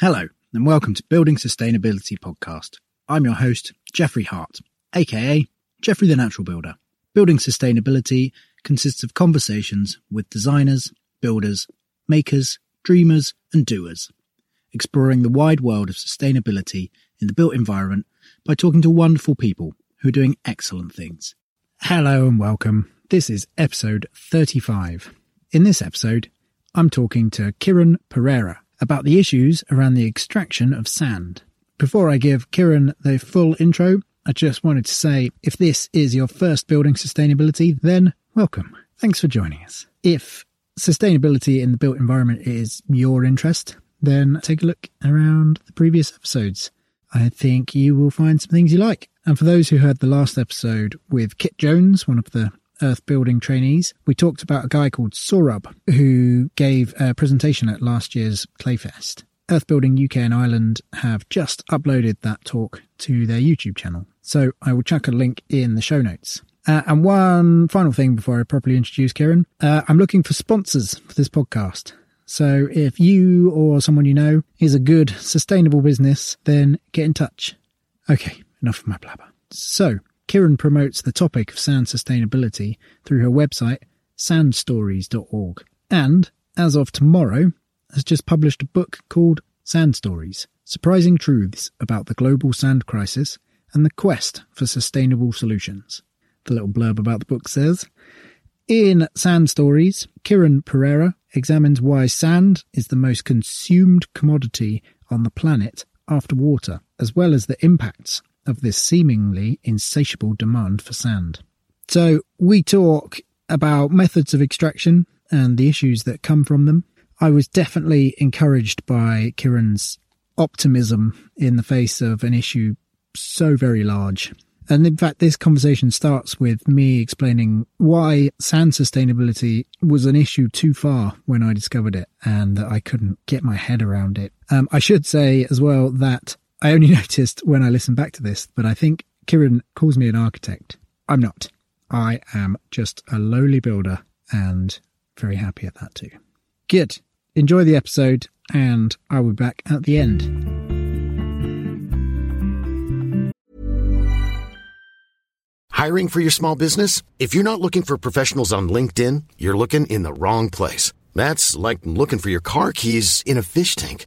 Hello, and welcome to Building Sustainability Podcast. I'm your host, Jeffrey Hart, aka Jeffrey the Natural Builder. Building Sustainability consists of conversations with designers, builders, makers, dreamers, and doers, exploring the wide world of sustainability in the built environment by talking to wonderful people who are doing excellent things. Hello and welcome. This is episode 35. In this episode, I'm talking to Kiran Pereira about the issues around the extraction of sand. Before I give Kiran the full intro, I just wanted to say if this is your first building sustainability, then welcome. Thanks for joining us. If sustainability in the built environment is your interest, then take a look around the previous episodes. I think you will find some things you like. And for those who heard the last episode with Kit Jones, one of the earth building trainees, we talked about a guy called Sourabh who gave a presentation at last year's Clayfest. Earth Building UK and Ireland have just uploaded that talk to their YouTube channel. So I will chuck a link in the show notes. Uh, and one final thing before I properly introduce Kiran uh, I'm looking for sponsors for this podcast. So if you or someone you know is a good, sustainable business, then get in touch. Okay, enough of my blabber. So Kiran promotes the topic of sand sustainability through her website, sandstories.org. And, as of tomorrow, has just published a book called Sand Stories Surprising Truths About the Global Sand Crisis and the Quest for Sustainable Solutions. The little blurb about the book says In Sand Stories, Kiran Pereira examines why sand is the most consumed commodity on the planet after water, as well as the impacts of this seemingly insatiable demand for sand. So, we talk about methods of extraction and the issues that come from them. I was definitely encouraged by Kiran's optimism in the face of an issue so very large. And in fact, this conversation starts with me explaining why sand sustainability was an issue too far when I discovered it and that I couldn't get my head around it. Um, I should say as well that I only noticed when I listened back to this, but I think Kiran calls me an architect. I'm not. I am just a lowly builder and very happy at that too. Good. Enjoy the episode, and I will be back at the end. Hiring for your small business? If you're not looking for professionals on LinkedIn, you're looking in the wrong place. That's like looking for your car keys in a fish tank.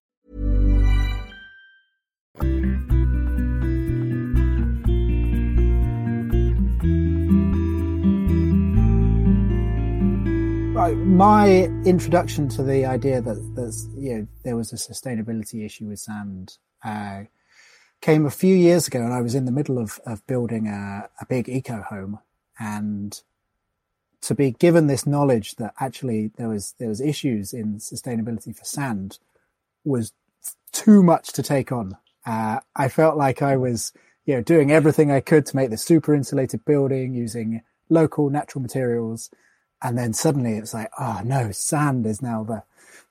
My introduction to the idea that you know, there was a sustainability issue with sand uh, came a few years ago, and I was in the middle of, of building a, a big eco home, and to be given this knowledge that actually there was there was issues in sustainability for sand was too much to take on. Uh, I felt like I was, you know, doing everything I could to make this super insulated building using local natural materials, and then suddenly it's like, oh no, sand is now the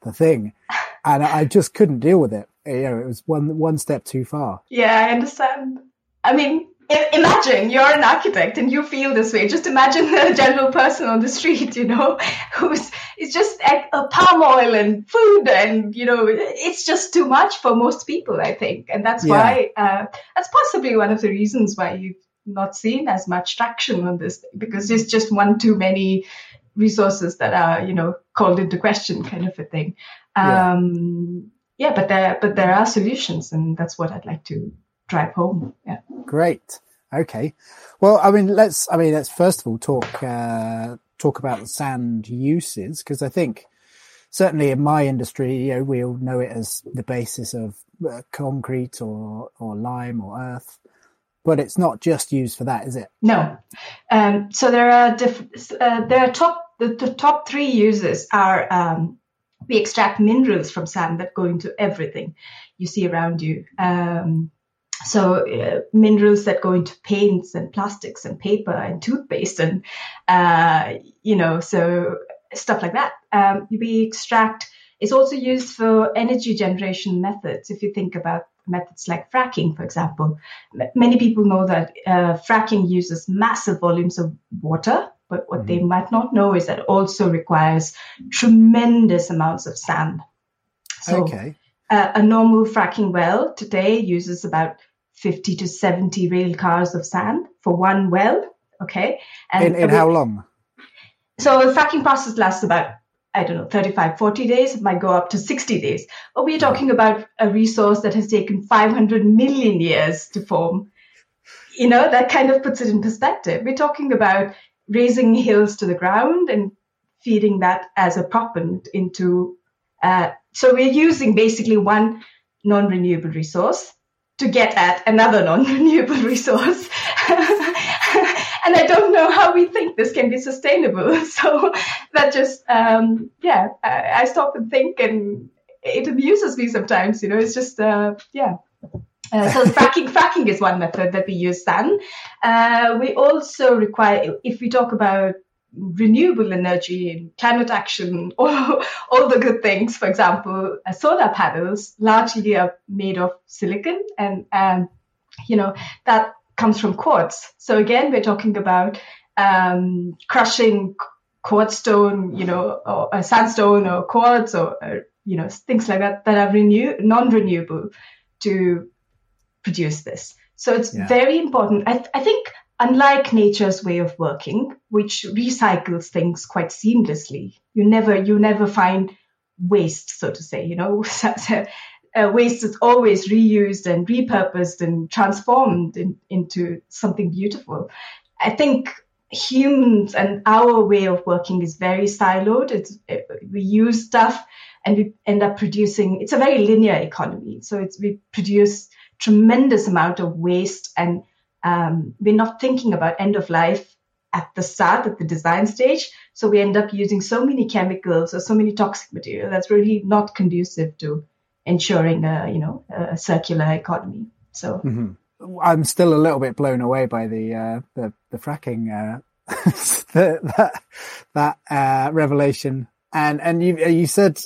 the thing, and I just couldn't deal with it. You know, it was one one step too far. Yeah, I understand. I mean, imagine you're an architect and you feel this way. Just imagine the general person on the street, you know, who's it's just a palm oil and food, and you know, it's just too much for most people, I think, and that's yeah. why uh, that's possibly one of the reasons why you've not seen as much traction on this because there's just one too many resources that are, you know, called into question, kind of a thing. Um, yeah. yeah, but there, but there are solutions, and that's what I'd like to drive home. Yeah. Great. Okay. Well, I mean, let's, I mean, let's first of all talk, uh, talk about sand uses, because I think certainly in my industry, you know, we all know it as the basis of uh, concrete or, or lime or earth, but it's not just used for that, is it? No. Um, so there are diff- uh, there are top, the, the, top three uses are, um, we extract minerals from sand that go into everything you see around you. Um, so uh, minerals that go into paints and plastics and paper and toothpaste and uh, you know so stuff like that um, we extract it's also used for energy generation methods if you think about methods like fracking for example many people know that uh, fracking uses massive volumes of water but what mm-hmm. they might not know is that it also requires tremendous amounts of sand so okay. Uh, a normal fracking well today uses about 50 to 70 rail cars of sand for one well. Okay. And in, in how long? So the fracking process lasts about, I don't know, 35, 40 days. It might go up to 60 days. But we're talking about a resource that has taken 500 million years to form. You know, that kind of puts it in perspective. We're talking about razing hills to the ground and feeding that as a propellant into. Uh, so we're using basically one non-renewable resource to get at another non-renewable resource. and I don't know how we think this can be sustainable. So that just, um, yeah, I, I, stop and think, and it amuses me sometimes. You know, it's just, uh, yeah. Uh, so fracking, fracking is one method that we use. Then uh, we also require, if we talk about renewable energy and climate action, all, all the good things. For example, uh, solar panels largely are made of silicon and, and, you know, that comes from quartz. So again, we're talking about um, crushing quartz stone, you know, or uh, sandstone or quartz or, uh, you know, things like that that are renew- non-renewable to produce this. So it's yeah. very important. I, th- I think unlike nature's way of working, which recycles things quite seamlessly, you never you never find waste, so to say. You know, uh, waste is always reused and repurposed and transformed in, into something beautiful. I think humans and our way of working is very siloed. It's it, we use stuff and we end up producing. It's a very linear economy, so it's we produce tremendous amount of waste and um, we're not thinking about end of life at the start, at the design stage. So we end up using so many chemicals or so many toxic material that's really not conducive to ensuring a, you know, a circular economy. So mm-hmm. I'm still a little bit blown away by the, uh, the, the fracking, uh, the, that, that, uh, revelation. And, and you, you said,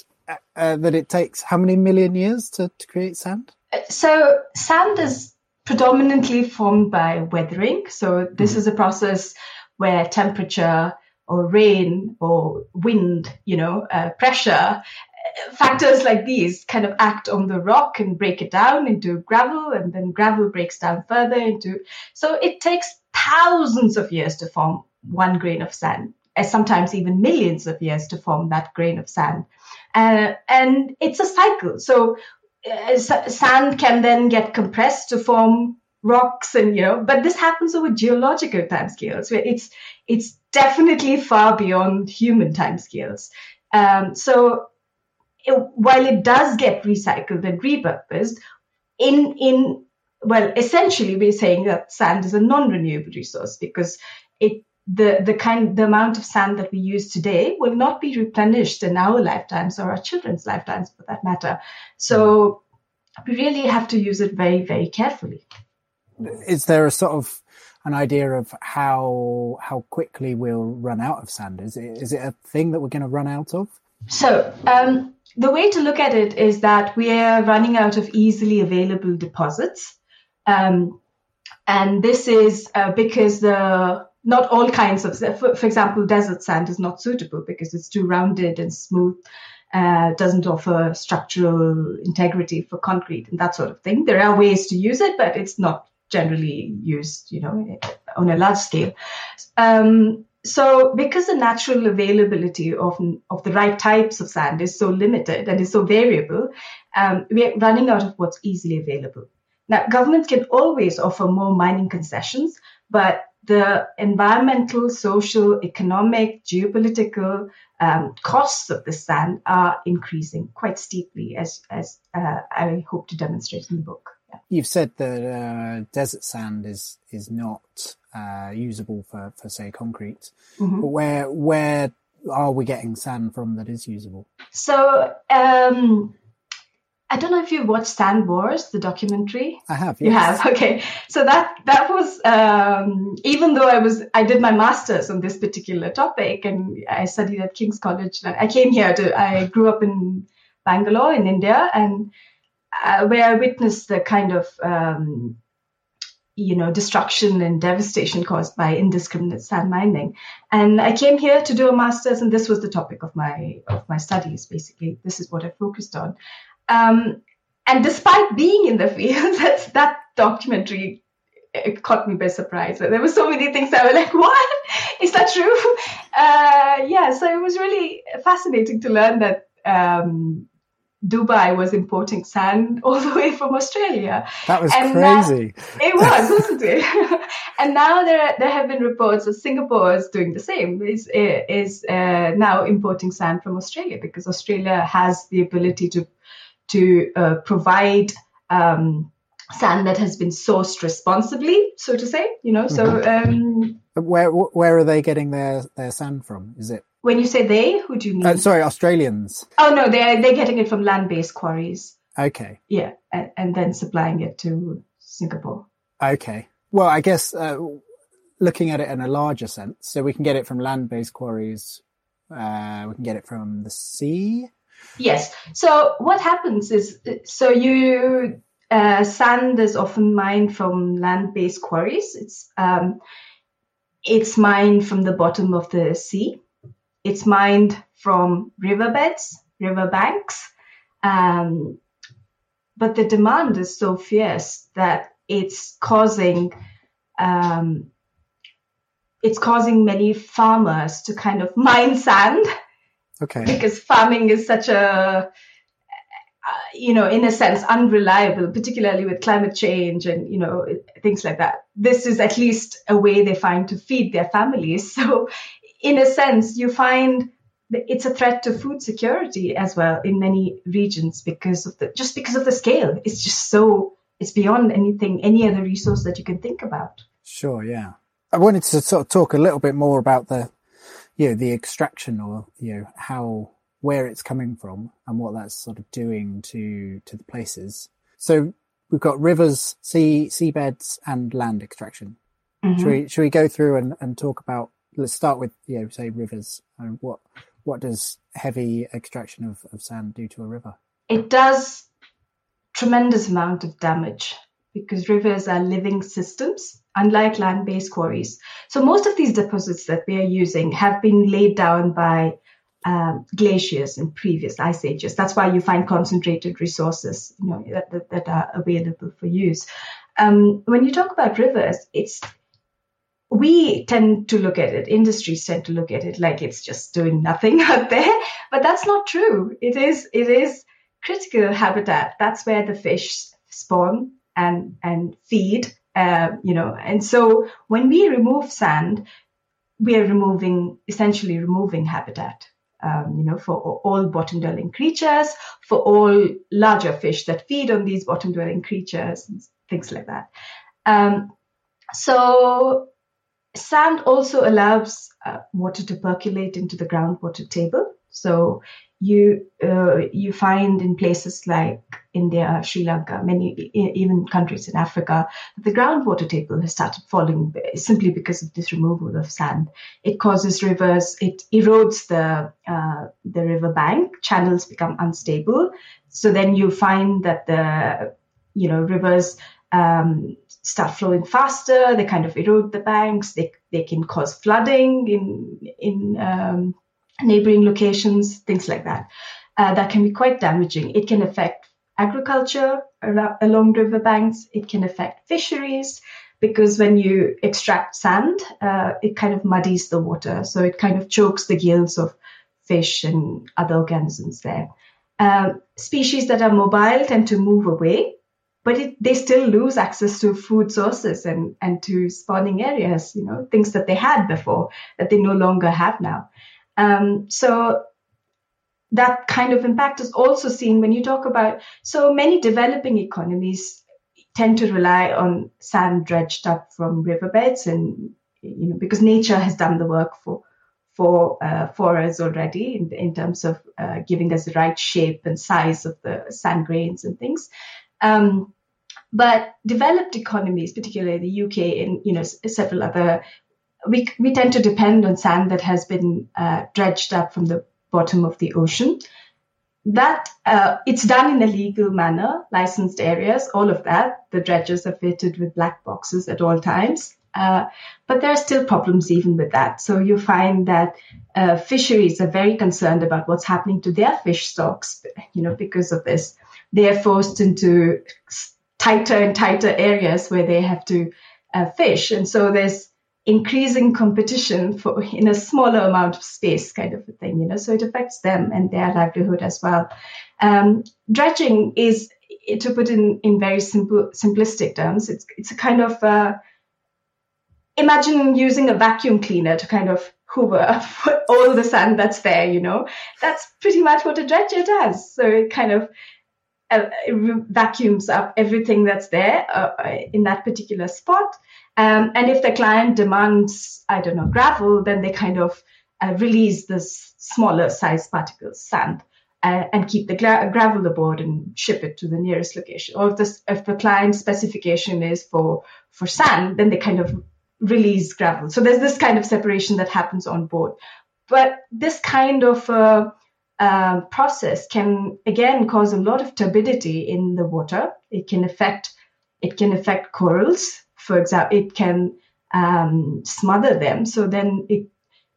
uh, that it takes how many million years to, to create sand? So sand is predominantly formed by weathering. So this mm-hmm. is a process where temperature or rain or wind, you know, uh, pressure, factors like these kind of act on the rock and break it down into gravel, and then gravel breaks down further into. So it takes thousands of years to form one grain of sand, and sometimes even millions of years to form that grain of sand. Uh, and it's a cycle. So uh, sand can then get compressed to form rocks and you know but this happens over geological timescales where it's it's definitely far beyond human timescales. Um, so it, while it does get recycled and repurposed in in well essentially we're saying that sand is a non-renewable resource because it the the kind the amount of sand that we use today will not be replenished in our lifetimes or our children's lifetimes for that matter. So we really have to use it very very carefully. Is there a sort of an idea of how how quickly we'll run out of sand? Is it is it a thing that we're going to run out of? So um, the way to look at it is that we are running out of easily available deposits. Um, And this is uh, because the not all kinds of, for, for, example, desert sand is not suitable because it's too rounded and smooth, uh, doesn't offer structural integrity for concrete and that sort of thing. There are ways to use it, but it's not generally used, you know, on a large scale. Um, so because the natural availability of, of the right types of sand is so limited and is so variable, um, we're running out of what's easily available. Now, governments can always offer more mining concessions, but the environmental, social, economic, geopolitical um, costs of the sand are increasing quite steeply, as, as uh, I hope to demonstrate in the book. Yeah. You've said that uh, desert sand is is not uh, usable for, for say concrete, mm-hmm. but where where are we getting sand from that is usable? So um, I don't know if you've watched Sand Wars, the documentary. I have. Yes. You have. Okay. So that that was um, even though I was I did my masters on this particular topic and I studied at King's College. I came here to. I grew up in Bangalore in India and uh, where I witnessed the kind of um, you know destruction and devastation caused by indiscriminate sand mining and i came here to do a master's and this was the topic of my of my studies basically this is what i focused on um, and despite being in the field, that, that documentary it caught me by surprise. There were so many things that were like, what? Is that true? Uh, yeah, so it was really fascinating to learn that um, Dubai was importing sand all the way from Australia. That was and crazy. it was, wasn't it? and now there there have been reports that Singapore is doing the same. Is is uh, now importing sand from Australia because Australia has the ability to to uh, provide um, sand that has been sourced responsibly, so to say. You know, so um, where where are they getting their their sand from? Is it when you say they? Who do you mean? Uh, sorry, Australians. Oh no, they're they're getting it from land based quarries. Okay. Yeah, and, and, then supplying it to Singapore. Okay. Well, I guess uh, looking at it in a larger sense, so we can get it from land based quarries. Uh, we can get it from the sea. Yes. So what happens is, so you uh, sand is often mined from land-based quarries. It's um, it's mined from the bottom of the sea. It's mined from riverbeds, riverbanks. Um, but the demand is so fierce that it's causing um, it's causing many farmers to kind of mine sand Okay. Because farming is such a, uh, you know, in a sense, unreliable, particularly with climate change and, you know, things like that. This is at least a way they find to feed their families. So, in a sense, you find it's a threat to food security as well in many regions because of the just because of the scale. It's just so it's beyond anything, any other resource that you can think about. Sure, yeah. I wanted to sort of talk a little bit more about the you know the extraction or you know how where it's coming from and what that's sort of doing to to the places. So we've got rivers, sea seabeds, and land extraction. Mm-hmm. Should we should we go through and, and talk about? Let's start with you know say rivers. And what what does heavy extraction of, of sand do to a river? It does tremendous amount of damage because rivers are living systems unlike land-based quarries. So most of these deposits that we are using have been laid down by um, glaciers in previous ice ages. That's why you find concentrated resources, you know, that, that, that are available for use. Um, when you talk about rivers, it's we tend to look at it, industries tend to look at it like it's just doing nothing out there, but that's not true. It is it is critical habitat. That's where the fish spawn and and feed uh, you know, and so when we remove sand, we are removing, essentially removing habitat, um, you know, for all bottom dwelling creatures, for all larger fish that feed on these bottom dwelling creatures, things like that. Um, so sand also allows uh, water to percolate into the groundwater table. So you uh, you find in places like India, Sri Lanka, many even countries in Africa, that the groundwater table has started falling simply because of this removal of sand. It causes rivers, it erodes the uh, the river bank, channels become unstable. So then you find that the you know rivers um, start flowing faster. They kind of erode the banks. They they can cause flooding in in um, neighboring locations, things like that. Uh, that can be quite damaging. It can affect agriculture along riverbanks. It can affect fisheries because when you extract sand, uh, it kind of muddies the water. So it kind of chokes the gills of fish and other organisms there. Um, species that are mobile tend to move away, but it, they still lose access to food sources and, and to spawning areas, you know, things that they had before that they no longer have now. Um, so that kind of impact is also seen when you talk about so many developing economies tend to rely on sand dredged up from riverbeds and you know because nature has done the work for for uh, for us already in, in terms of uh, giving us the right shape and size of the sand grains and things. Um, but developed economies, particularly the UK and you know several other, we we tend to depend on sand that has been uh, dredged up from the bottom of the ocean. That uh, it's done in a legal manner, licensed areas, all of that. The dredges are fitted with black boxes at all times. Uh, but there are still problems even with that. So you find that uh, fisheries are very concerned about what's happening to their fish stocks, you know, because of this. They are forced into tighter and tighter areas where they have to uh, fish. And so there's increasing competition for in a smaller amount of space kind of a thing, you know, so it affects them and their livelihood as well. Um, dredging is, to put in, in very simple, simplistic terms, it's, it's a kind of, uh, imagine using a vacuum cleaner to kind of hoover all the sand that's there, you know, that's pretty much what a dredger does. So it kind of uh, vacuums up everything that's there uh, uh, in that particular spot. Um, and if the client demands, I don't know, gravel, then they kind of uh, release the smaller size particles, sand, uh, and keep the gra- gravel aboard and ship it to the nearest location. Or if, this, if the client specification is for for sand, then they kind of release gravel. So there's this kind of separation that happens on board. But this kind of uh, uh, process can again cause a lot of turbidity in the water. It can affect it can affect corals, for example. It can um, smother them. So then it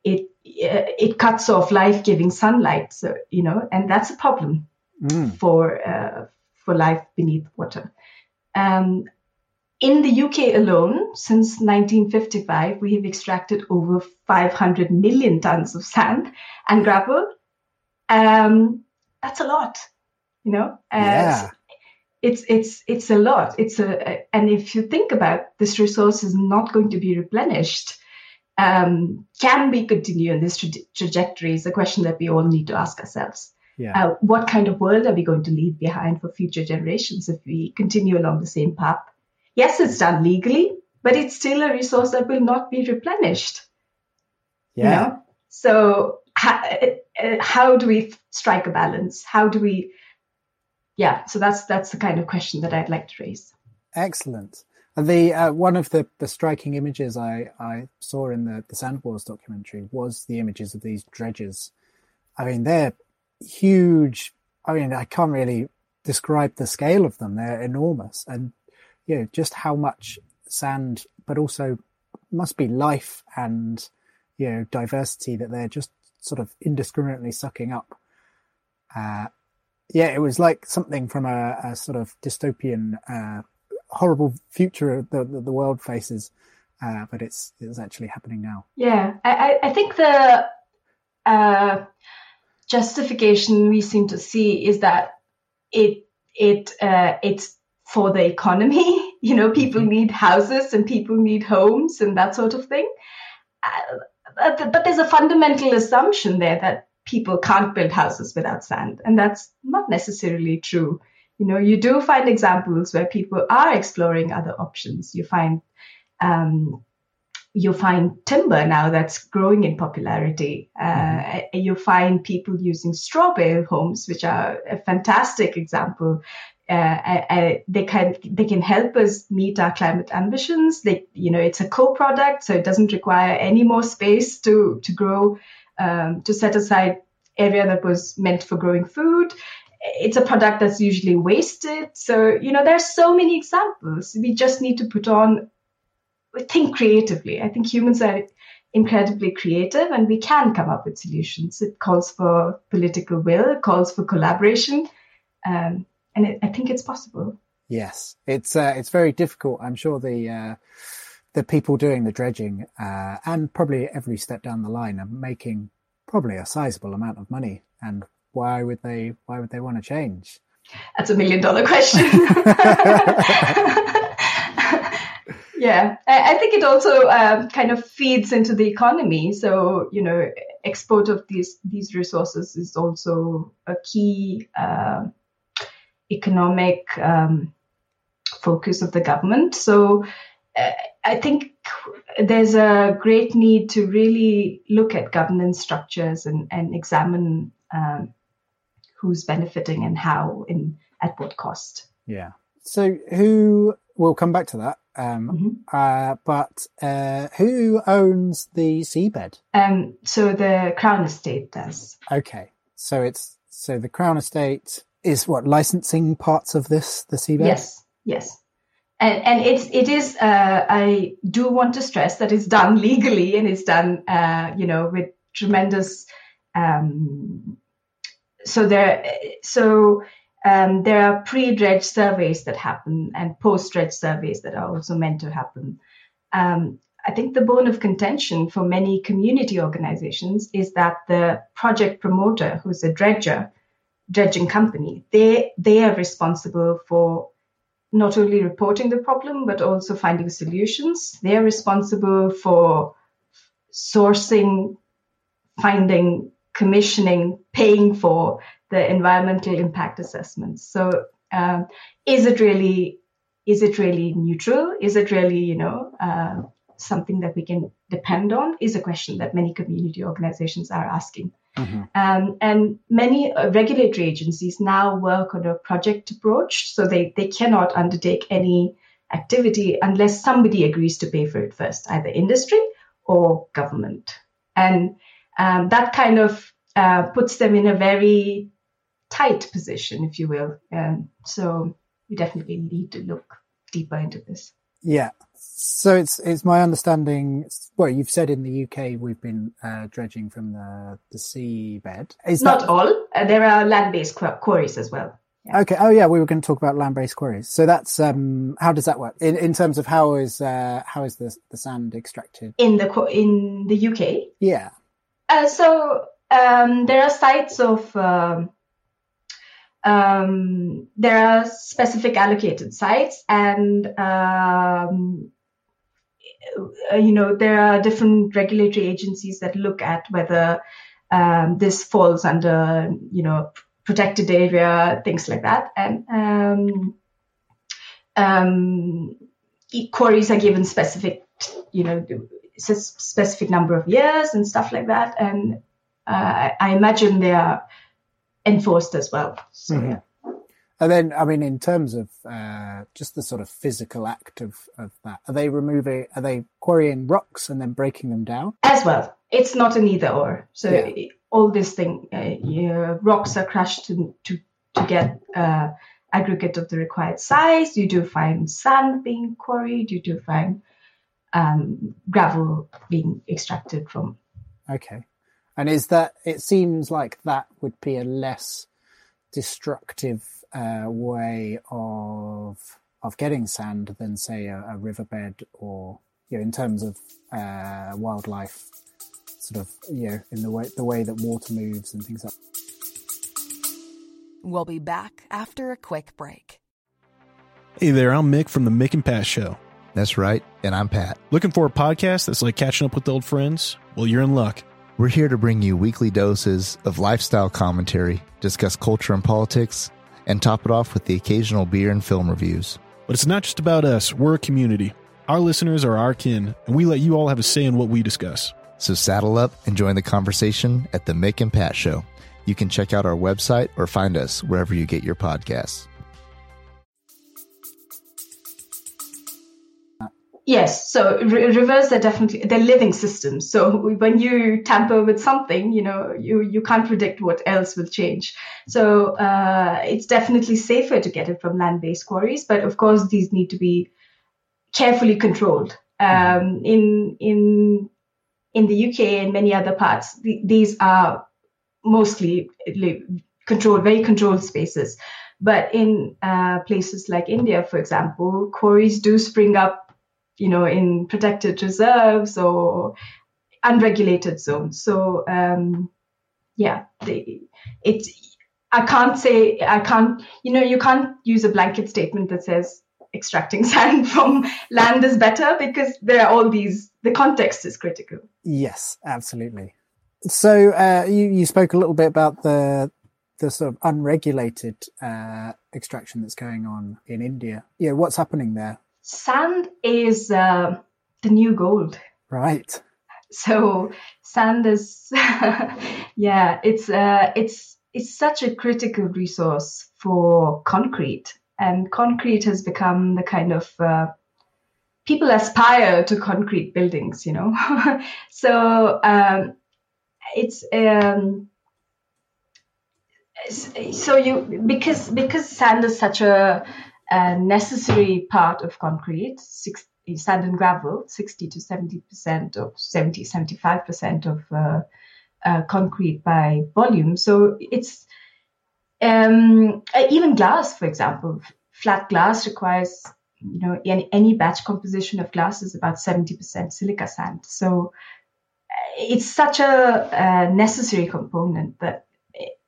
it it cuts off life giving sunlight. So you know, and that's a problem mm. for uh, for life beneath water. Um, in the UK alone, since 1955, we have extracted over 500 million tons of sand and gravel. Um, that's a lot, you know. yeah. It's it's it's a lot. It's a and if you think about this resource is not going to be replenished, um, can we continue in this tra- trajectory? Is a question that we all need to ask ourselves. Yeah. Uh, what kind of world are we going to leave behind for future generations if we continue along the same path? Yes, it's done legally, but it's still a resource that will not be replenished. Yeah. You know? So how, how do we strike a balance? How do we? Yeah. So that's that's the kind of question that I'd like to raise. Excellent. The uh, one of the, the striking images I, I saw in the, the Sand Wars documentary was the images of these dredges. I mean, they're huge. I mean, I can't really describe the scale of them. They're enormous, and you know, just how much sand, but also must be life and, you know, diversity that they're just sort of indiscriminately sucking up. Uh, yeah, it was like something from a, a sort of dystopian, uh, horrible future that the, the world faces, uh, but it's it's actually happening now. Yeah, I, I think the uh, justification we seem to see is that it it uh, it's for the economy. You know, people mm-hmm. need houses and people need homes and that sort of thing. Uh, but there's a fundamental assumption there that people can't build houses without sand. And that's not necessarily true. You know, you do find examples where people are exploring other options. You find, um, you find timber now that's growing in popularity. Uh, mm-hmm. You find people using straw bale homes, which are a fantastic example uh, uh, uh, they can they can help us meet our climate ambitions. They you know it's a co-product, so it doesn't require any more space to to grow um, to set aside area that was meant for growing food. it's a product that's usually wasted. So, you know, there's so many examples. We just need to put on, think creatively. I think humans are incredibly creative and we can come up with solutions. It calls for political will, it calls for collaboration. Um, and it, I think it's possible. Yes, it's uh, it's very difficult. I'm sure the uh, the people doing the dredging uh, and probably every step down the line are making probably a sizable amount of money. And why would they why would they want to change? That's a million dollar question. yeah, I, think it also um, kind of feeds into the economy. So you know, export of these these resources is also a key uh, economic um, focus of the government. So uh, I think there's a great need to really look at governance structures and, and examine um, who's benefiting and how and at what cost. Yeah. So who we'll come back to that. Um, mm-hmm. uh, but uh, who owns the seabed? Um, so the Crown Estate does. Okay. So it's so the Crown Estate is what licensing parts of this the seabed. Yes. Yes and, and it's it is uh, I do want to stress that it's done legally and it's done uh, you know with tremendous um, so there so um, there are pre-dredge surveys that happen and post-dredge surveys that are also meant to happen. Um, I think the bone of contention for many community organizations is that the project promoter, who's a dredger, dredging company, they they are responsible for not only reporting the problem, but also finding solutions. They are responsible for sourcing, finding, commissioning, paying for the environmental impact assessments. So, um, is it really is it really neutral? Is it really you know uh, something that we can depend on? Is a question that many community organizations are asking. Mm-hmm. Um, and many uh, regulatory agencies now work on a project approach, so they, they cannot undertake any activity unless somebody agrees to pay for it first, either industry or government. And um, that kind of uh, puts them in a very tight position, if you will. Um, so we definitely need to look deeper into this. Yeah. So it's it's my understanding. Well, you've said in the UK we've been uh, dredging from the the seabed. Is not that... all? Uh, there are land based quarries as well. Yeah. Okay. Oh, yeah. We were going to talk about land based quarries. So that's um, how does that work in in terms of how is uh, how is the the sand extracted in the in the UK? Yeah. Uh, so um, there are sites of. Um, um, there are specific allocated sites and um, uh, you know there are different regulatory agencies that look at whether um, this falls under you know protected area things like that. And um, um, quarries are given specific you know specific number of years and stuff like that. And uh, I imagine they are enforced as well. So, mm-hmm. yeah. And then, I mean, in terms of uh, just the sort of physical act of, of that, are they removing, are they quarrying rocks and then breaking them down? As well. It's not an either or. So yeah. all this thing, uh, yeah, rocks are crushed to, to, to get uh, aggregate of the required size. You do find sand being quarried. You do find um, gravel being extracted from. Okay. And is that, it seems like that would be a less destructive uh, way of of getting sand than say a, a riverbed or you know in terms of uh, wildlife sort of you know in the way the way that water moves and things like We'll be back after a quick break. Hey there, I'm Mick from the Mick and Pat Show. That's right, and I'm Pat. Looking for a podcast that's like catching up with old friends? Well, you're in luck. We're here to bring you weekly doses of lifestyle commentary, discuss culture and politics, and top it off with the occasional beer and film reviews. But it's not just about us, we're a community. Our listeners are our kin, and we let you all have a say in what we discuss. So saddle up and join the conversation at the Mick and Pat Show. You can check out our website or find us wherever you get your podcasts. Yes, so r- rivers are definitely they're living systems. So when you tamper with something, you know you you can't predict what else will change. So uh, it's definitely safer to get it from land-based quarries, but of course these need to be carefully controlled. Um, in in in the UK and many other parts, the, these are mostly controlled, very controlled spaces. But in uh, places like India, for example, quarries do spring up you know, in protected reserves or unregulated zones. So um, yeah, they, it's I can't say I can't you know you can't use a blanket statement that says extracting sand from land is better because there are all these the context is critical. Yes, absolutely. So uh, you you spoke a little bit about the the sort of unregulated uh, extraction that's going on in India. Yeah, what's happening there? Sand is uh, the new gold. Right. So sand is, yeah, it's uh, it's it's such a critical resource for concrete, and concrete has become the kind of uh, people aspire to concrete buildings, you know. so um, it's um, so you because because sand is such a a necessary part of concrete, six, sand and gravel, 60 to 70% or 70, 75% of uh, uh, concrete by volume. So it's um, even glass, for example, flat glass requires, you know, any, any batch composition of glass is about 70% silica sand. So uh, it's such a, a necessary component that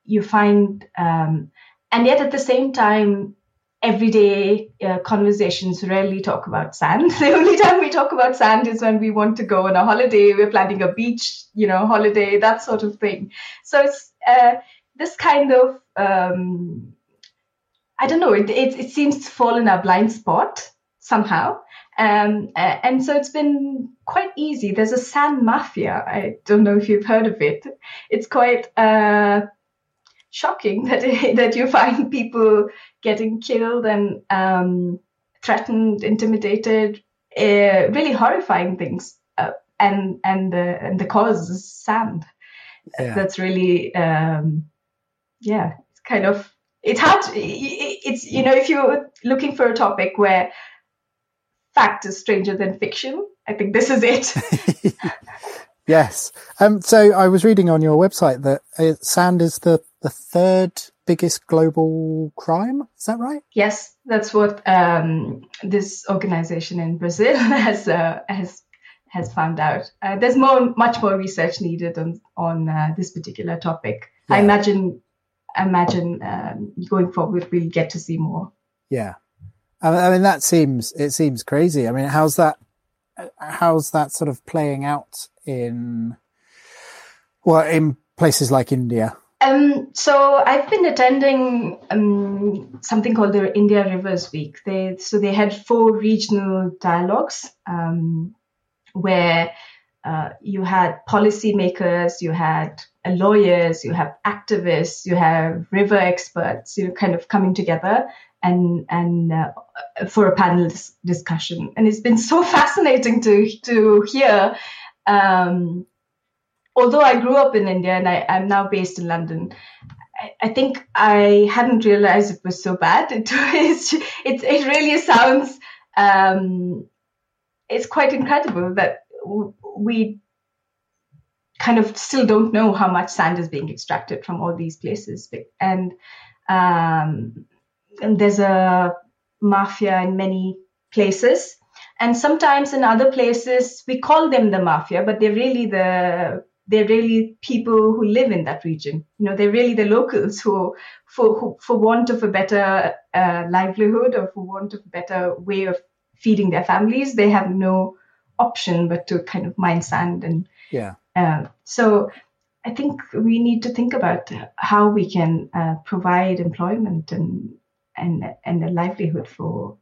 you find, um, and yet at the same time, everyday uh, conversations rarely talk about sand. The only time we talk about sand is when we want to go on a holiday, we're planning a beach, you know, holiday, that sort of thing. So it's uh, this kind of, um, I don't know, it, it, it, seems to fall in our blind spot somehow. Um, and so it's been quite easy. There's a sand mafia. I don't know if you've heard of it. It's quite uh, shocking that that you find people getting killed and um, threatened, intimidated, uh, really horrifying things. Uh, and and the and the cause is sand. Yeah. That's really um, yeah. It's kind of it's hard. To, it's you know if you're looking for a topic where fact is stranger than fiction, I think this is it. yes. Um. So I was reading on your website that uh, sand is the the third biggest global crime. Is that right? Yes, that's what um, this organization in Brazil has uh, has has found out. Uh, there's more, much more research needed on on uh, this particular topic. Yeah. I imagine, imagine um, going forward, we'll get to see more. Yeah, I mean that seems it seems crazy. I mean, how's that? How's that sort of playing out in well in places like India? Um, so I've been attending um, something called the India Rivers Week. They so they had four regional dialogues um, where uh, you had policymakers, you had lawyers, you have activists, you have river experts, you know, kind of coming together and and uh, for a panel discussion. And it's been so fascinating to to hear um, although I grew up in India and I, am now based in London, I, I, think I hadn't realized it was so bad. It it, it really sounds um, it's quite incredible that we kind of still don't know how much sand is being extracted from all these places, and um, and there's a mafia in many places. And sometimes in other places, we call them the mafia, but they're really the they're really people who live in that region. You know, they're really the locals who, for who, for want of a better uh, livelihood or for want of a better way of feeding their families, they have no option but to kind of mine sand and yeah. Uh, so I think we need to think about how we can uh, provide employment and and and a livelihood for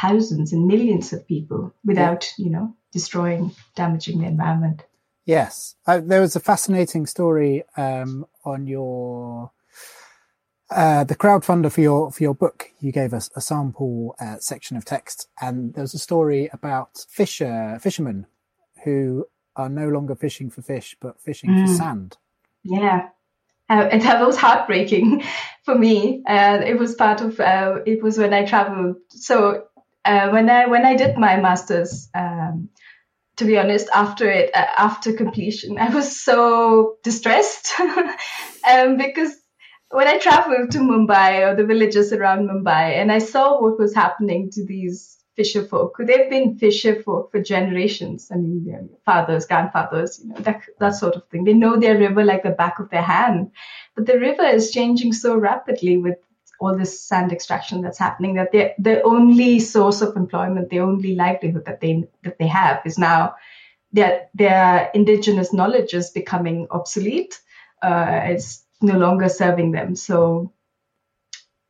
thousands and millions of people without yeah. you know destroying damaging the environment Yes, uh, there was a fascinating story um, on your uh, the crowdfunder for your for your book, you gave us a sample uh, section of text, and there was a story about fisher fishermen who are no longer fishing for fish but fishing mm. for sand. Yeah, uh, and that was heartbreaking for me. Uh, it was part of uh, it was when I traveled. So uh, when I when I did my masters. Um, to be honest, after it, uh, after completion, I was so distressed um, because when I traveled to Mumbai or the villages around Mumbai and I saw what was happening to these fisher folk, they've been fisher folk for generations. I mean, their fathers, grandfathers, you know, that, that sort of thing. They know their river like the back of their hand. But the river is changing so rapidly with all this sand extraction that's happening that the the only source of employment, the only livelihood that they that they have is now their their indigenous knowledge is becoming obsolete. Uh, it's no longer serving them. So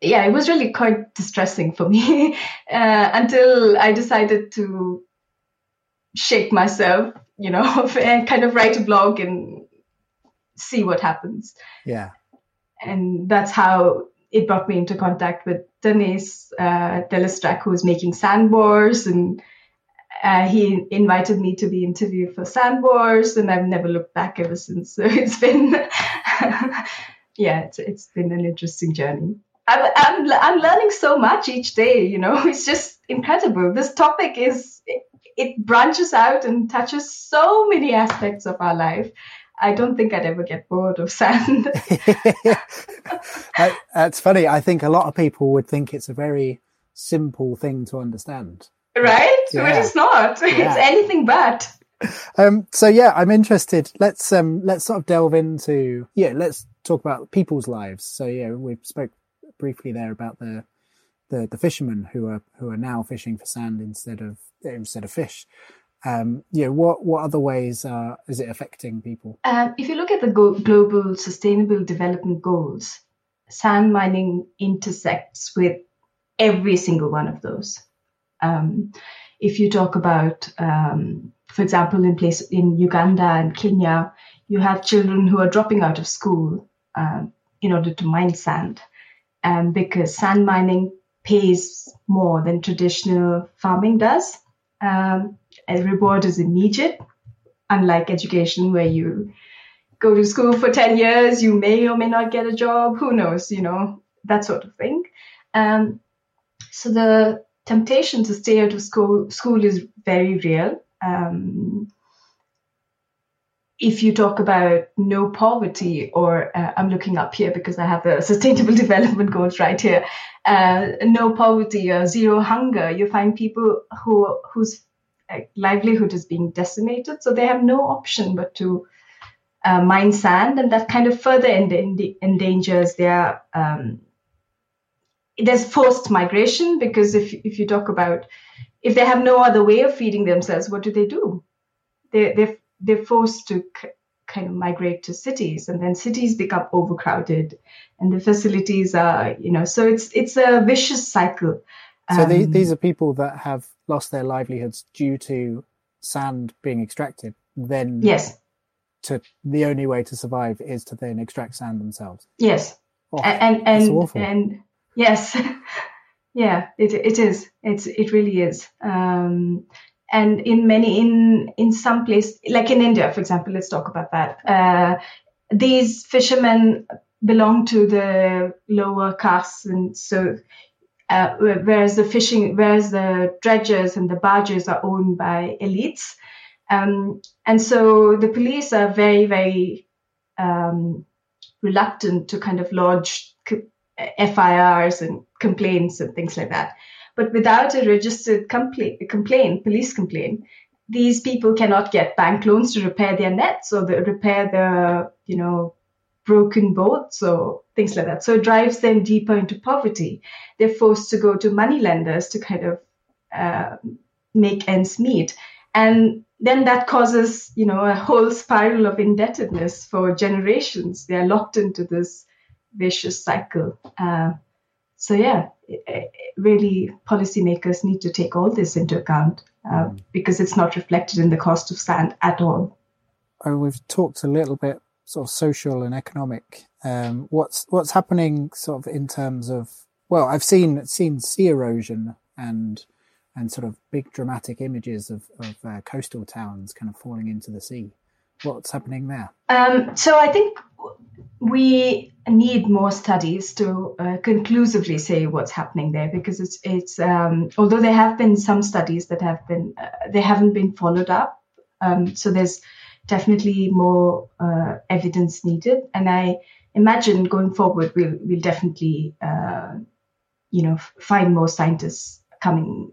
yeah, it was really quite distressing for me uh, until I decided to shake myself, you know, and kind of write a blog and see what happens. Yeah. And that's how it brought me into contact with Denis uh, Delestrac, who was making Sand Wars, and uh, he invited me to be interviewed for Sand Wars, and I've never looked back ever since. So it's been, yeah, it's, it's been an interesting journey. I'm, I'm, I'm learning so much each day, you know, it's just incredible. This topic is, it branches out and touches so many aspects of our life. I don't think I'd ever get bored of sand. That's funny. I think a lot of people would think it's a very simple thing to understand. Right? Yeah. But it's not. Yeah. It's anything but. Um, so yeah, I'm interested. Let's um, let's sort of delve into yeah. Let's talk about people's lives. So yeah, we spoke briefly there about the the, the fishermen who are who are now fishing for sand instead of instead of fish. Um, yeah, what what other ways is it affecting people? Um, if you look at the go- global sustainable development goals, sand mining intersects with every single one of those. Um, if you talk about, um, for example, in place in Uganda and Kenya, you have children who are dropping out of school um, in order to mine sand, um, because sand mining pays more than traditional farming does. Um, a reward is immediate, unlike education where you go to school for 10 years, you may or may not get a job, who knows, you know, that sort of thing. Um, so the temptation to stay out of school, school is very real. Um, if you talk about no poverty, or uh, I'm looking up here because I have the sustainable development goals right here, uh, no poverty or zero hunger, you find people who whose livelihood is being decimated, so they have no option but to uh, mine sand, and that kind of further end- endangers their um, there's forced migration because if if you talk about if they have no other way of feeding themselves, what do they do? They they they're forced to c- kind of migrate to cities, and then cities become overcrowded, and the facilities are you know so it's it's a vicious cycle. So um, the, these are people that have lost their livelihoods due to sand being extracted. Then yes, to the only way to survive is to then extract sand themselves. Yes, oh, and and and, and Yes. yeah, it, it is. It's, it really is. Um, and in many, in, in some place, like in India, for example, let's talk about that. Uh, these fishermen belong to the lower castes. And so, uh, whereas the fishing, whereas the dredgers and the barges are owned by elites. Um, and so the police are very, very um, reluctant to kind of lodge FIRs and complaints and things like that. But without a registered compla- complaint, police complaint, these people cannot get bank loans to repair their nets or the, repair the, you know, broken boats or things like that. So it drives them deeper into poverty. They're forced to go to money lenders to kind of uh, make ends meet. And then that causes, you know, a whole spiral of indebtedness for generations. They are locked into this vicious cycle. Uh, so yeah, it, it really policymakers need to take all this into account uh, mm. because it's not reflected in the cost of sand at all. Oh, we've talked a little bit sort of social and economic. Um, what's what's happening sort of in terms of well, I've seen seen sea erosion and and sort of big dramatic images of, of uh, coastal towns kind of falling into the sea. What's happening there? Um, so I think we need more studies to uh, conclusively say what's happening there because it's it's um, although there have been some studies that have been uh, they haven't been followed up um, so there's definitely more uh, evidence needed and I imagine going forward we'll we'll definitely uh, you know find more scientists coming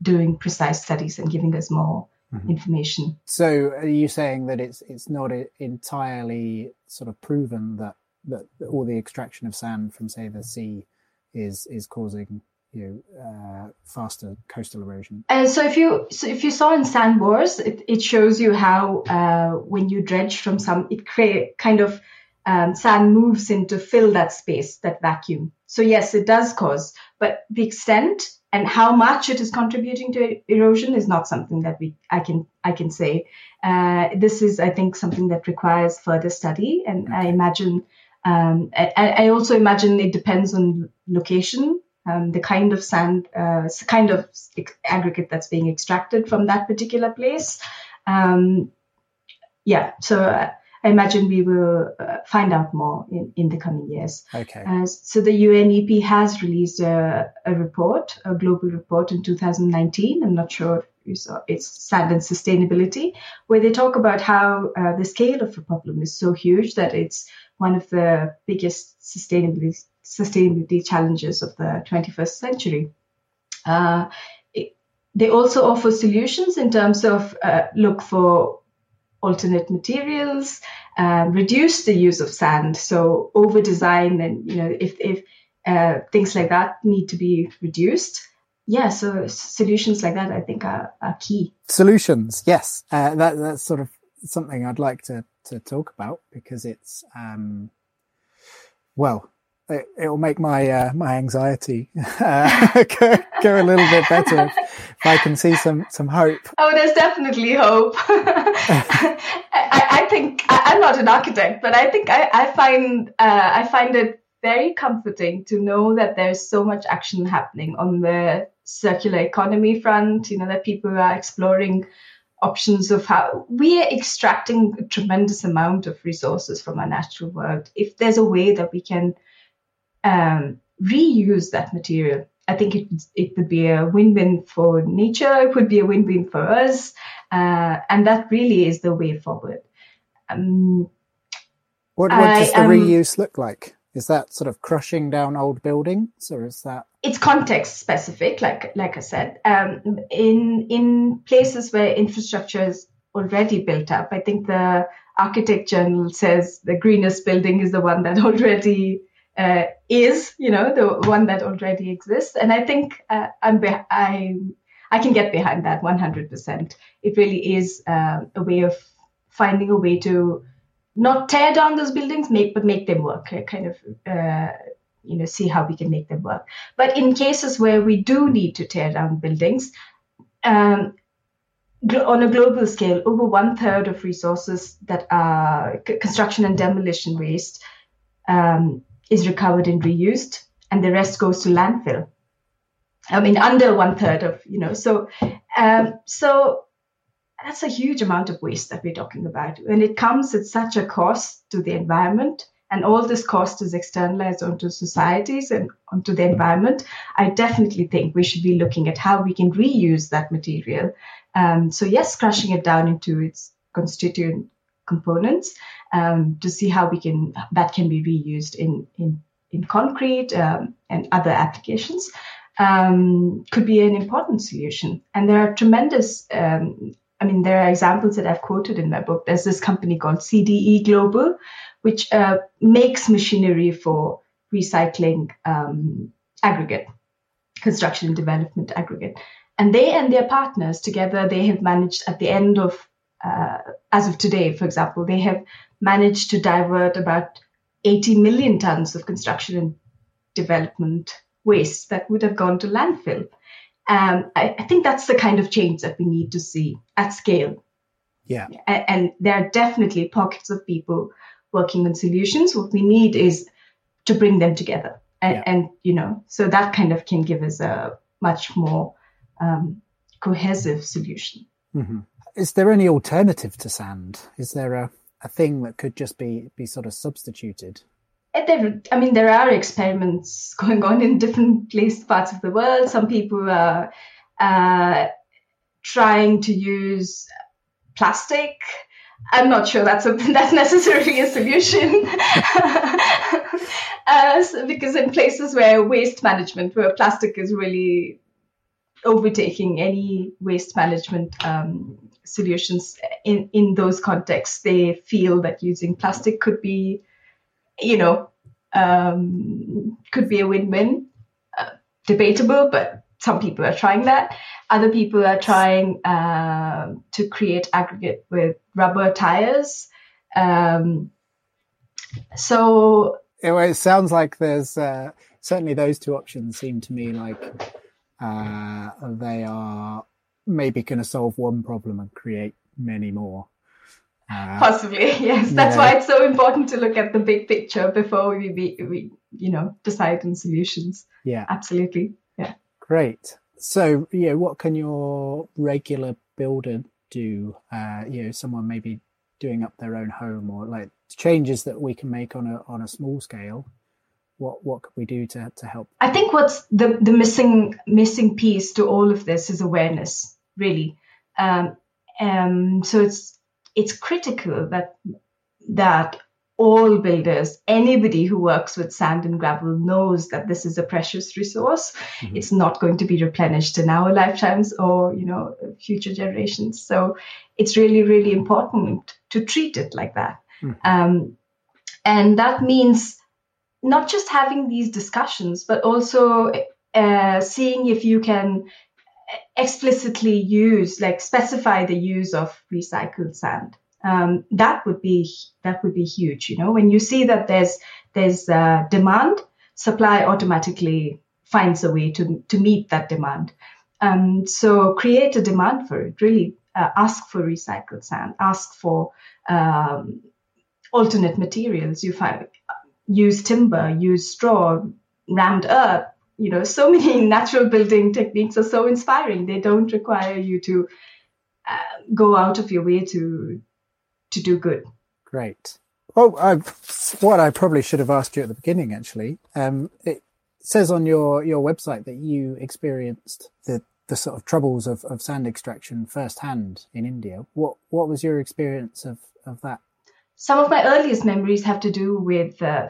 doing precise studies and giving us more mm-hmm. information. So, are you saying that it's it's not entirely sort of proven that that all the extraction of sand from, say, the sea is is causing you know, uh, faster coastal erosion? And so if you so if you saw in Sand Wars, it, it shows you how uh, when you dredge from some, it create kind of um, sand moves in to fill that space, that vacuum. So yes, it does cause, but the extent and how much it is contributing to erosion is not something that we I can I can say. Uh, this is I think something that requires further study, and I imagine um, I, I, also imagine it depends on location, um, the kind of sand, uh, kind of aggregate that's being extracted from that particular place. Um, yeah, so uh, I imagine we will uh, find out more in, in the coming years. Okay. Uh, so the UNEP has released a, a, report, a global report in 2019. I'm not sure saw it's sand and sustainability, where they talk about how uh, the scale of the problem is so huge that it's one of the biggest sustainability sustainability challenges of the 21st century. Uh, they also offer solutions in terms of uh, look for alternate materials, uh, reduce the use of sand. So over design and you know if if uh, things like that need to be reduced. Yeah, so solutions like that I think are, are key. Solutions, yes, uh, that that's sort of something I'd like to to talk about because it's um, well, it, will make my uh, my anxiety uh, go, go, a little bit better if, if, I can see some some hope. Oh, there's definitely hope. I, I, think I, am not an architect, but I think I, I find uh, I find it very comforting to know that there's so much action happening on the circular economy front. You know that people are exploring options of how we are extracting a tremendous amount of resources from our natural world. If there's a way that we can um, reuse that material. I think it it would be a win-win for nature. It would be a win-win for us, uh, and that really is the way forward. Um, what, what does the reuse look like? Is that sort of crushing down old buildings, or is that? It's context specific, like like I said. Um, in in places where infrastructure is already built up, I think the Architect Journal says the greenest building is the one that already uh, is, you know, the one that already exists. And I think uh, I'm be- I I can get behind that 100%. It really is uh, a way of finding a way to not tear down those buildings, make but make them work. Kind of, uh, you know, see how we can make them work. But in cases where we do need to tear down buildings. Um, on a global scale, over one third of resources that are construction and demolition waste um, is recovered and reused, and the rest goes to landfill. I mean, under one third of you know. So, um, so that's a huge amount of waste that we're talking about, and it comes at such a cost to the environment. And all this cost is externalized onto societies and onto the environment. I definitely think we should be looking at how we can reuse that material. Um, so yes, crushing it down into its constituent components um, to see how we can that can be reused in in in concrete um, and other applications um, could be an important solution. And there are tremendous. Um, I mean, there are examples that I've quoted in my book. There's this company called CDE Global, which uh, makes machinery for recycling um, aggregate, construction and development aggregate. And they and their partners together, they have managed at the end of uh, as of today, for example, they have managed to divert about 80 million tons of construction and development waste that would have gone to landfill. Um, I, I, think that's the kind of change that we need to see at scale. Yeah. And, and there are definitely pockets of people working on solutions. What we need is to bring them together. And, Yeah. and you know, so that kind of can give us a much more um, cohesive solution. hmm Is there any alternative to sand? Is there a, a thing that could just be be sort of substituted? There, I mean, there are experiments going on in different place, parts of the world. Some people are uh, trying to use plastic. I'm not sure that's a, that's necessarily a solution. uh, so- because in places where waste management, where plastic is really overtaking any waste management um, solutions in, in those contexts, they feel that using plastic could be you know, um, could be a win-win. Uh, debatable, but some people are trying that. Other people are trying uh, to create aggregate with rubber tires. Um, so It, it sounds like there's uh, certainly those two options seem to me like uh, they are maybe going to solve one problem and create many more. Uh, possibly, yes. That's yeah. why it's so important to look at the big picture before we, be, we you know, decide on solutions. yeah, Absolutely, yeah. great. So, yeah, what can your regular builder do? Uh, you know, someone maybe doing up their own home or like changes that we can make on a on a small scale. What what could we do to to help? I think what's the, the missing missing piece to all of this is awareness, really. Um, um, so it's it's critical that that all builders, anybody who works with sand and gravel, knows that this is a precious resource. It's not going to be replenished in our lifetimes or you know future generations. So it's really really important to treat it like that, um, and that means not just having these discussions, but also uh, seeing if you can explicitly use, like specify the use of recycled sand. Um, that would be that would be huge. You know, when you see that there's there's uh, demand, supply automatically finds a way to to meet that demand. Um, so create a demand for it. Really uh, ask for recycled sand. Ask for um, alternate materials. You find use timber, use straw, rammed earth. You know, so many natural building techniques are so inspiring. They don't require you to uh, go out of your way to to do good. Great. Well, I, what I probably should have asked you at the beginning, actually, um, it says on your, your website that you experienced the, the sort of troubles of, of sand extraction firsthand in India. What what was your experience of, of that? Some of my earliest memories have to do with uh,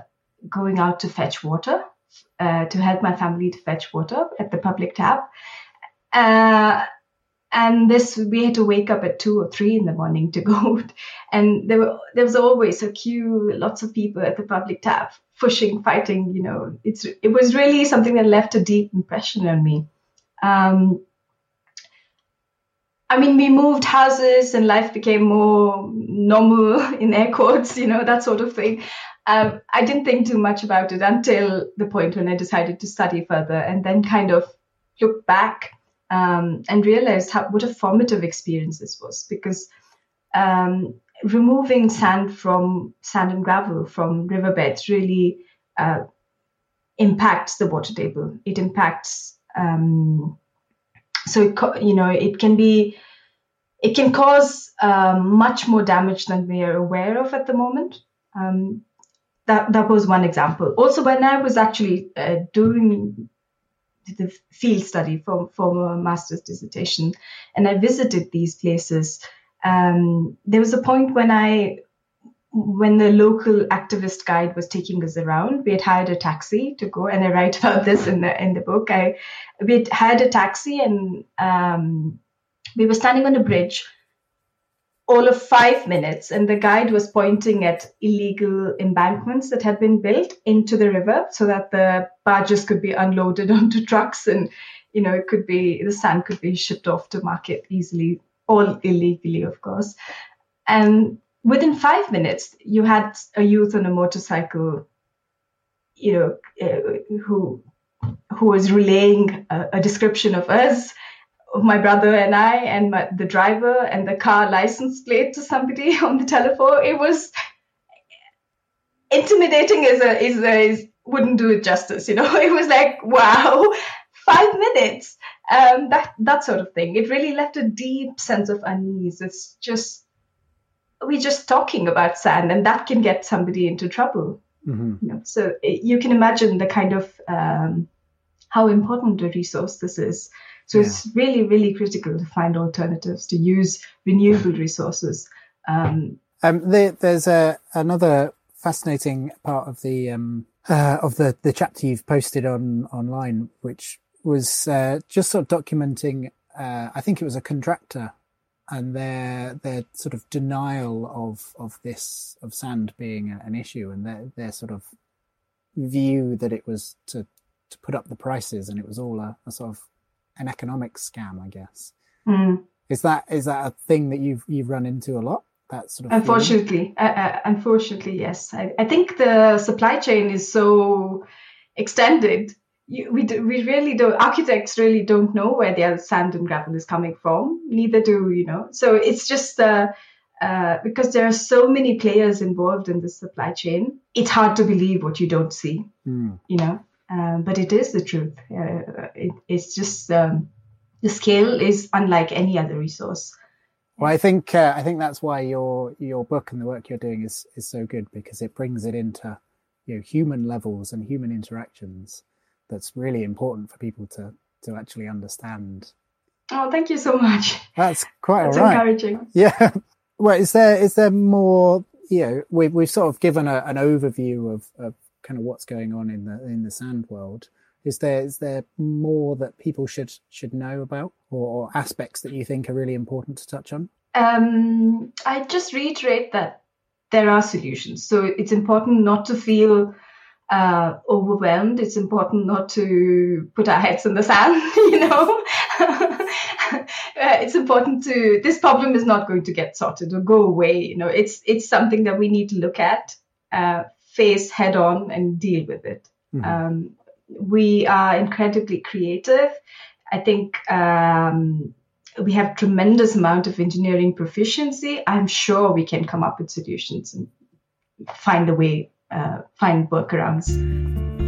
going out to fetch water, uh, to help my family to fetch water at the public tap. Uh, and this we had to wake up at two or three in the morning to go and there were there was always a queue lots of people at the public tap pushing fighting you know it's it was really something that left a deep impression on me um, I mean, we moved houses and life became more normal in air quotes, you know, that sort of thing. Um, I didn't think too much about it until the point when I decided to study further and then kind of look back um, and realized how, what a formative experience this was because um, removing sand from sand and gravel from riverbeds really uh, impacts the water table. It impacts um, so it, you know it can be it can cause um, much more damage than we are aware of at the moment. Um, that that was one example. Also, when I was actually uh, doing the field study for for a master's dissertation, and I visited these places, um, there was a point when I when the local activist guide was taking us around, we had hired a taxi to go, and I write about this in the in the book. I we had hired a taxi, and um, we were standing on a bridge all of five minutes, and the guide was pointing at illegal embankments that had been built into the river, so that the barges could be unloaded onto trucks, and you know it could be the sand could be shipped off to market easily, all illegally, of course, and within five minutes, you had a youth on a motorcycle, you know, uh, who who was relaying a, a, description of us, of my brother and I, and my, the driver and the car license plate to somebody on the telephone. It was intimidating is a is a is wouldn't do it justice. You know, it was like wow, five minutes, um, that that sort of thing. It really left a deep sense of unease. It's just we're just talking about sand, and that can get somebody into trouble. Mm-hmm. You know, so it, you can imagine the kind of um, how important a resource this is. So Yeah. it's really, really critical to find alternatives to use renewable resources. Um, Um, there, there's a another fascinating part of the um, uh, of the the chapter you've posted on online, which was uh, just sort of documenting. Uh, I think it was a contractor and their their sort of denial of of this of sand being a, an issue, and their their sort of view that it was to to put up the prices, and it was all a, a sort of an economic scam, I guess. mm. Is that is that a thing that you've you've run into a lot? That sort of? Unfortunately, uh, uh, unfortunately, yes. I, I think the supply chain is so extended. You, we do, we really don't. Architects really don't know where their sand and gravel is coming from. Neither do you know. So it's just uh, uh, because there are so many players involved in the supply chain. It's hard to believe what you don't see. Hmm. You know, um, but it is the truth. Uh, it, it's just um, the scale is unlike any other resource. Well, I think uh, I think that's why your your book and the work you're doing is is so good because it brings it into you know human levels and human interactions. That's really important for people to to actually understand. Oh, thank you so much. That's quite That's all right. encouraging. Yeah. Well, is there is there more? You know, we've we've sort of given a, an overview of, of kind of what's going on in the in the sand world. Is there is there more that people should should know about, or, or aspects that you think are really important to touch on? Um, I just reiterate that there are solutions. So it's important not to feel uh, overwhelmed. It's important not to put our heads in the sand, you know. uh, it's important to this problem is not going to get sorted or go away. You know, it's it's something that we need to look at, uh, face head on, and deal with it. Um, we are incredibly creative. I think um, we have tremendous amount of engineering proficiency. I'm sure we can come up with solutions and find a way, uh, find workarounds.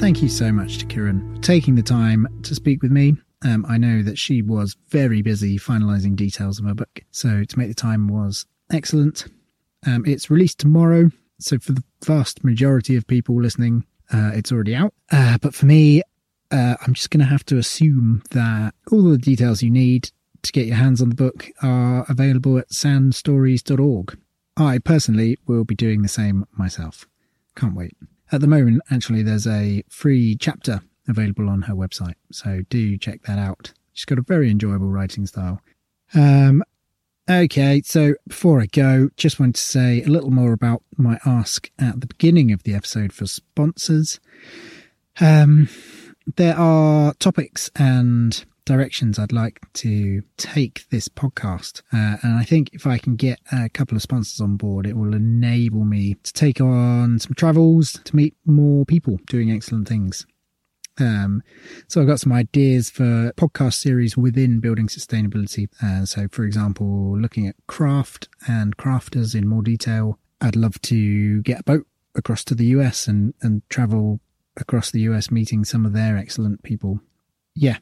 Thank you so much to Kiran for taking the time to speak with me. Um, I know that she was very busy finalising details of her book, so to make the time was excellent. Um, it's released tomorrow, so for the vast majority of people listening, uh, it's already out. Uh, but for me, uh, I'm just going to have to assume that all the details you need to get your hands on the book are available at sandstories.org. I personally will be doing the same myself. Can't wait. At the moment, actually, there's a free chapter available on her website, so do check that out. She's got a very enjoyable writing style. Um, okay, so before I go, just wanted to say a little more about my ask at the beginning of the episode for sponsors. Um, there are topics and directions I'd like to take this podcast. Uh, and I think if I can get a couple of sponsors on board, it will enable me to take on some travels to meet more people doing excellent things. Um, so I've got some ideas for podcast series within building sustainability. Uh, so, for example, looking at craft and crafters in more detail. I'd love to get a boat across to the US and, and travel across the US meeting some of their excellent people. Yeah,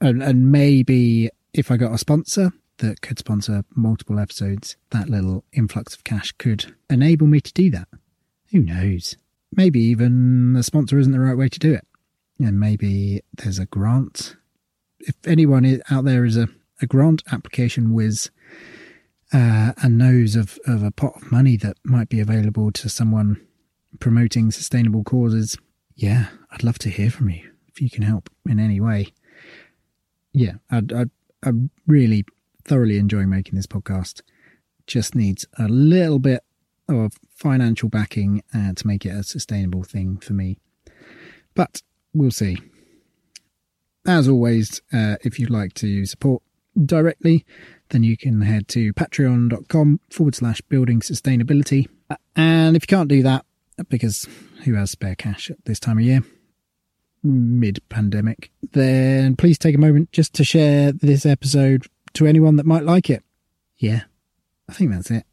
and, and maybe if I got a sponsor that could sponsor multiple episodes, that little influx of cash could enable me to do that. Who knows? Maybe even the sponsor isn't the right way to do it. And maybe there's a grant. If anyone out there is a, a grant application whiz uh, and knows of, of a pot of money that might be available to someone promoting sustainable causes, yeah, I'd love to hear from you if you can help in any way. Yeah, I'd, I'd, I'm really thoroughly enjoying making this podcast. Just needs a little bit of financial backing uh, to make it a sustainable thing for me. But we'll see. As always, uh, if you'd like to support directly, then you can head to patreon.com forward slash building sustainability. And if you can't do that, because who has spare cash at this time of year, mid pandemic, then please take a moment just to share this episode to anyone that might like it. Yeah, I think that's it.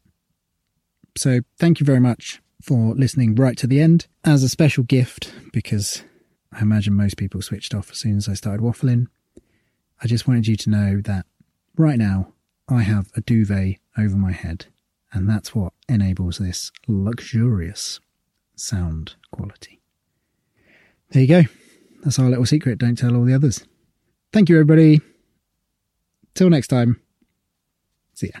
So thank you very much for listening right to the end. As a special gift, because I imagine most people switched off as soon as I started waffling, I just wanted you to know that right now I have a duvet over my head, and that's what enables this luxurious sound quality. There you go. That's our little secret. Don't tell all the others. Thank you, everybody. Till next time. See ya.